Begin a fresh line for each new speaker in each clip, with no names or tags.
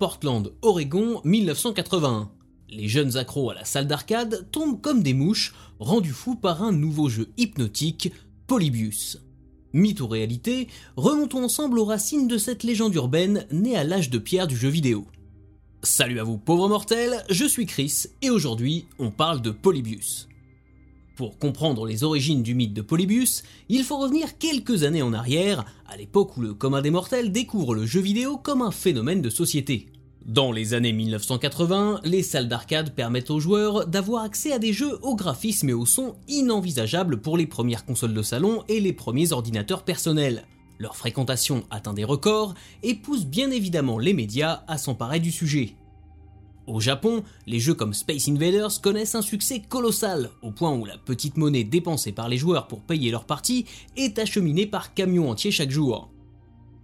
Portland, Oregon, 1981. Les jeunes accros à la salle d'arcade tombent comme des mouches, rendus fous par un nouveau jeu hypnotique, Polybius. Mythe ou réalité, remontons ensemble aux racines de cette légende urbaine née à l'âge de pierre du jeu vidéo. Salut à vous pauvres mortels, je suis Chris et aujourd'hui on parle de Polybius. Pour comprendre les origines du mythe de Polybius, il faut revenir quelques années en arrière, à l'époque où le commun des mortels découvre le jeu vidéo comme un phénomène de société. Dans les années 1980, les salles d'arcade permettent aux joueurs d'avoir accès à des jeux au graphisme et au son inenvisageables pour les premières consoles de salon et les premiers ordinateurs personnels. Leur fréquentation atteint des records et pousse bien évidemment les médias à s'emparer du sujet. Au Japon, les jeux comme Space Invaders connaissent un succès colossal, au point où la petite monnaie dépensée par les joueurs pour payer leur partie est acheminée par camions entiers chaque jour.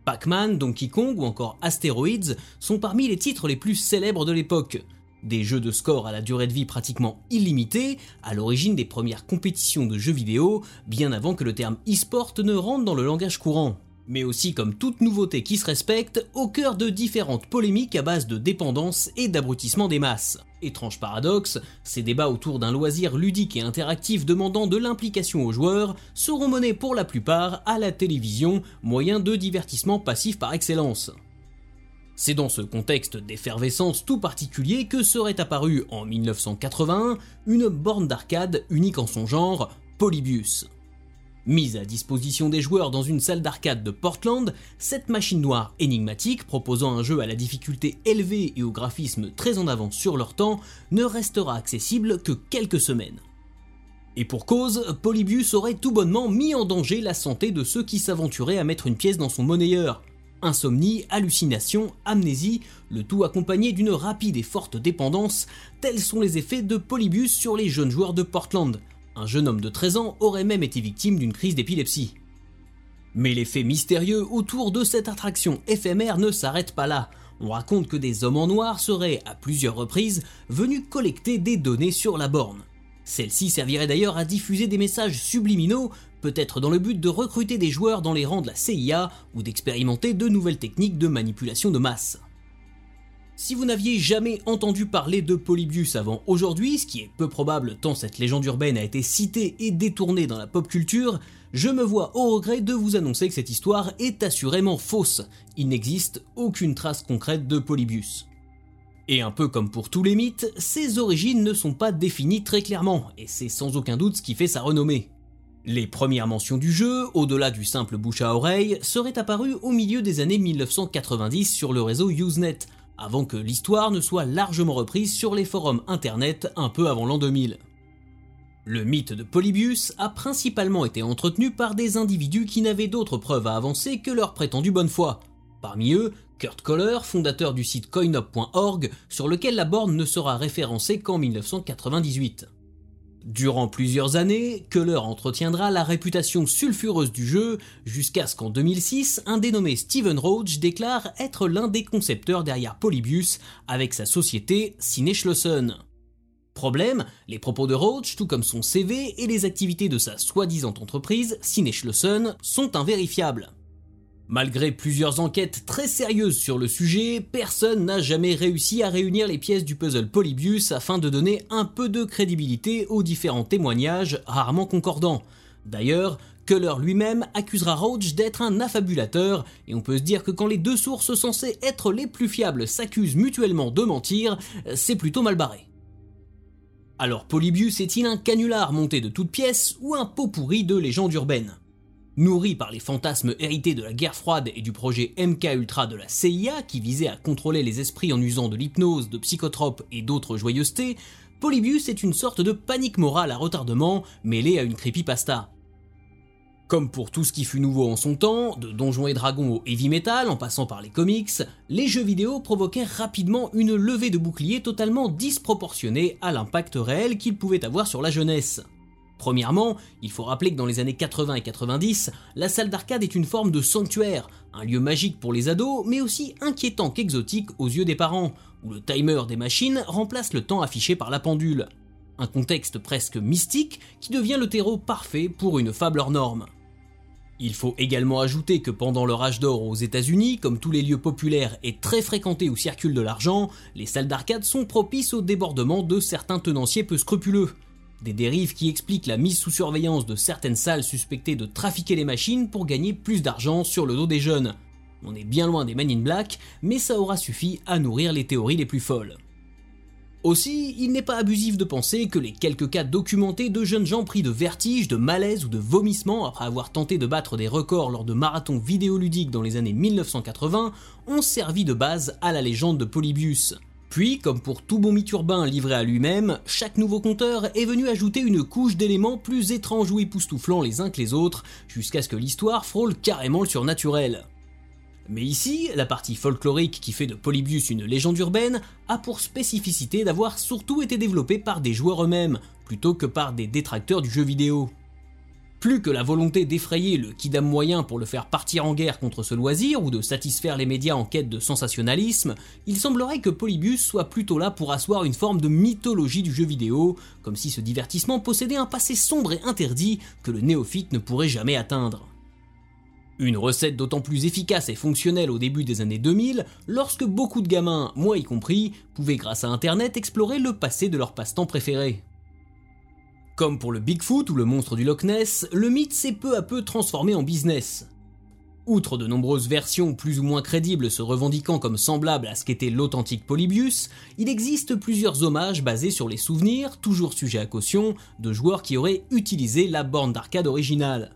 Pac-Man, Donkey Kong ou encore Asteroids sont parmi les titres les plus célèbres de l'époque. Des jeux de score à la durée de vie pratiquement illimitée, à l'origine des premières compétitions de jeux vidéo, bien avant que le terme e-sport ne rentre dans le langage courant mais aussi comme toute nouveauté qui se respecte, au cœur de différentes polémiques à base de dépendance et d'abrutissement des masses. Étrange paradoxe, ces débats autour d'un loisir ludique et interactif demandant de l'implication aux joueurs seront menés pour la plupart à la télévision, moyen de divertissement passif par excellence. C'est dans ce contexte d'effervescence tout particulier que serait apparue en 1981 une borne d'arcade unique en son genre, Polybius. Mise à disposition des joueurs dans une salle d'arcade de Portland, cette machine noire énigmatique, proposant un jeu à la difficulté élevée et au graphisme très en avance sur leur temps, ne restera accessible que quelques semaines. Et pour cause, Polybius aurait tout bonnement mis en danger la santé de ceux qui s'aventuraient à mettre une pièce dans son monnayeur. Insomnie, hallucination, amnésie, le tout accompagné d'une rapide et forte dépendance, tels sont les effets de Polybius sur les jeunes joueurs de Portland, un jeune homme de 13 ans aurait même été victime d'une crise d'épilepsie. Mais l'effet mystérieux autour de cette attraction éphémère ne s'arrête pas là. On raconte que des hommes en noir seraient, à plusieurs reprises, venus collecter des données sur la borne. Celle-ci servirait d'ailleurs à diffuser des messages subliminaux, peut-être dans le but de recruter des joueurs dans les rangs de la CIA ou d'expérimenter de nouvelles techniques de manipulation de masse. Si vous n'aviez jamais entendu parler de Polybius avant aujourd'hui, ce qui est peu probable tant cette légende urbaine a été citée et détournée dans la pop culture, je me vois au regret de vous annoncer que cette histoire est assurément fausse. Il n'existe aucune trace concrète de Polybius. Et un peu comme pour tous les mythes, ses origines ne sont pas définies très clairement, et c'est sans aucun doute ce qui fait sa renommée. Les premières mentions du jeu, au-delà du simple bouche à oreille, seraient apparues au milieu des années 1990 sur le réseau Usenet, avant que l'histoire ne soit largement reprise sur les forums internet un peu avant l'an 2000. Le mythe de Polybius a principalement été entretenu par des individus qui n'avaient d'autres preuves à avancer que leur prétendue bonne foi. Parmi eux, Kurt Kohler, fondateur du site coinup.org, sur lequel la borne ne sera référencée qu'en 1998. Durant plusieurs années, Keller entretiendra la réputation sulfureuse du jeu jusqu'à ce qu'en 2006, un dénommé Steven Roach déclare être l'un des concepteurs derrière Polybius avec sa société Cineschlossen. Problème, les propos de Roach, tout comme son CV et les activités de sa soi-disant entreprise, Cineschlossen, sont invérifiables. Malgré plusieurs enquêtes très sérieuses sur le sujet, personne n'a jamais réussi à réunir les pièces du puzzle Polybius afin de donner un peu de crédibilité aux différents témoignages rarement concordants. D'ailleurs, Keller lui-même accusera Roach d'être un affabulateur, et on peut se dire que quand les deux sources censées être les plus fiables s'accusent mutuellement de mentir, c'est plutôt mal barré. Alors Polybius est-il un canular monté de toutes pièces ou un pot pourri de légendes urbaines? Nourri par les fantasmes hérités de la guerre froide et du projet MK Ultra de la CIA qui visait à contrôler les esprits en usant de l'hypnose, de psychotropes et d'autres joyeusetés, Polybius est une sorte de panique morale à retardement mêlée à une creepypasta. Comme pour tout ce qui fut nouveau en son temps, de Donjons et Dragons au heavy metal en passant par les comics, les jeux vidéo provoquaient rapidement une levée de boucliers totalement disproportionnée à l'impact réel qu'ils pouvaient avoir sur la jeunesse. Premièrement, il faut rappeler que dans les années 80 et 90, la salle d'arcade est une forme de sanctuaire, un lieu magique pour les ados, mais aussi inquiétant qu'exotique aux yeux des parents, où le timer des machines remplace le temps affiché par la pendule. Un contexte presque mystique qui devient le terreau parfait pour une fable hors norme. Il faut également ajouter que pendant leur âge d'or aux États-Unis, comme tous les lieux populaires et très fréquentés où circule de l'argent, les salles d'arcade sont propices au débordement de certains tenanciers peu scrupuleux. Des dérives qui expliquent la mise sous surveillance de certaines salles suspectées de trafiquer les machines pour gagner plus d'argent sur le dos des jeunes. On est bien loin des Men in Black, mais ça aura suffi à nourrir les théories les plus folles. Aussi, il n'est pas abusif de penser que les quelques cas documentés de jeunes gens pris de vertige, de malaise ou de vomissement après avoir tenté de battre des records lors de marathons vidéoludiques dans les années 1980 ont servi de base à la légende de Polybius. Puis, comme pour tout bon mythe urbain livré à lui-même, chaque nouveau conteur est venu ajouter une couche d'éléments plus étranges ou époustouflants les uns que les autres, jusqu'à ce que l'histoire frôle carrément le surnaturel. Mais ici, la partie folklorique qui fait de Polybius une légende urbaine a pour spécificité d'avoir surtout été développée par des joueurs eux-mêmes, plutôt que par des détracteurs du jeu vidéo. Plus que la volonté d'effrayer le kidam moyen pour le faire partir en guerre contre ce loisir ou de satisfaire les médias en quête de sensationnalisme, il semblerait que Polybius soit plutôt là pour asseoir une forme de mythologie du jeu vidéo, comme si ce divertissement possédait un passé sombre et interdit que le néophyte ne pourrait jamais atteindre. Une recette d'autant plus efficace et fonctionnelle au début des années 2000, lorsque beaucoup de gamins, moi y compris, pouvaient grâce à internet explorer le passé de leur passe-temps préféré. Comme pour le Bigfoot ou le monstre du Loch Ness, le mythe s'est peu à peu transformé en business. Outre de nombreuses versions plus ou moins crédibles se revendiquant comme semblables à ce qu'était l'authentique Polybius, il existe plusieurs hommages basés sur les souvenirs, toujours sujets à caution, de joueurs qui auraient utilisé la borne d'arcade originale.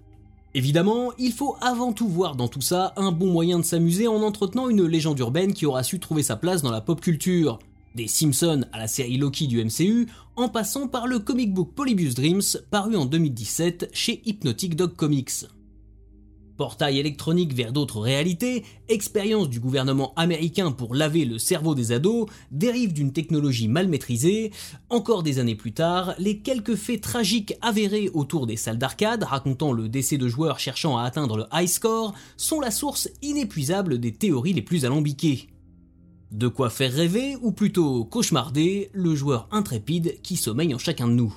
Évidemment, il faut avant tout voir dans tout ça un bon moyen de s'amuser en entretenant une légende urbaine qui aura su trouver sa place dans la pop culture. Des Simpsons à la série Loki du MCU, en passant par le comic book Polybius Dreams paru en 2017 chez Hypnotic Dog Comics portail électronique vers d'autres réalités, expérience du gouvernement américain pour laver le cerveau des ados, dérive d'une technologie mal maîtrisée, encore des années plus tard, les quelques faits tragiques avérés autour des salles d'arcade racontant le décès de joueurs cherchant à atteindre le high score sont la source inépuisable des théories les plus alambiquées. De quoi faire rêver, ou plutôt cauchemarder, le joueur intrépide qui sommeille en chacun de nous.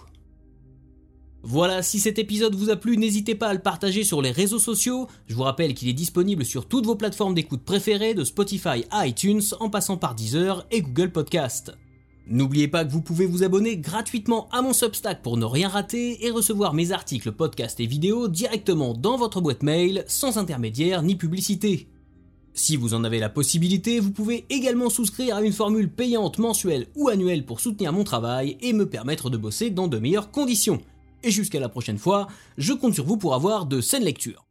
Voilà, si cet épisode vous a plu, n'hésitez pas à le partager sur les réseaux sociaux. Je vous rappelle qu'il est disponible sur toutes vos plateformes d'écoute préférées, de Spotify à iTunes, en passant par Deezer et Google Podcast. N'oubliez pas que vous pouvez vous abonner gratuitement à mon Substack pour ne rien rater et recevoir mes articles, podcasts et vidéos directement dans votre boîte mail, sans intermédiaire ni publicité. Si vous en avez la possibilité, vous pouvez également souscrire à une formule payante mensuelle ou annuelle pour soutenir mon travail et me permettre de bosser dans de meilleures conditions et jusqu'à la prochaine fois, je compte sur vous pour avoir de saines lectures.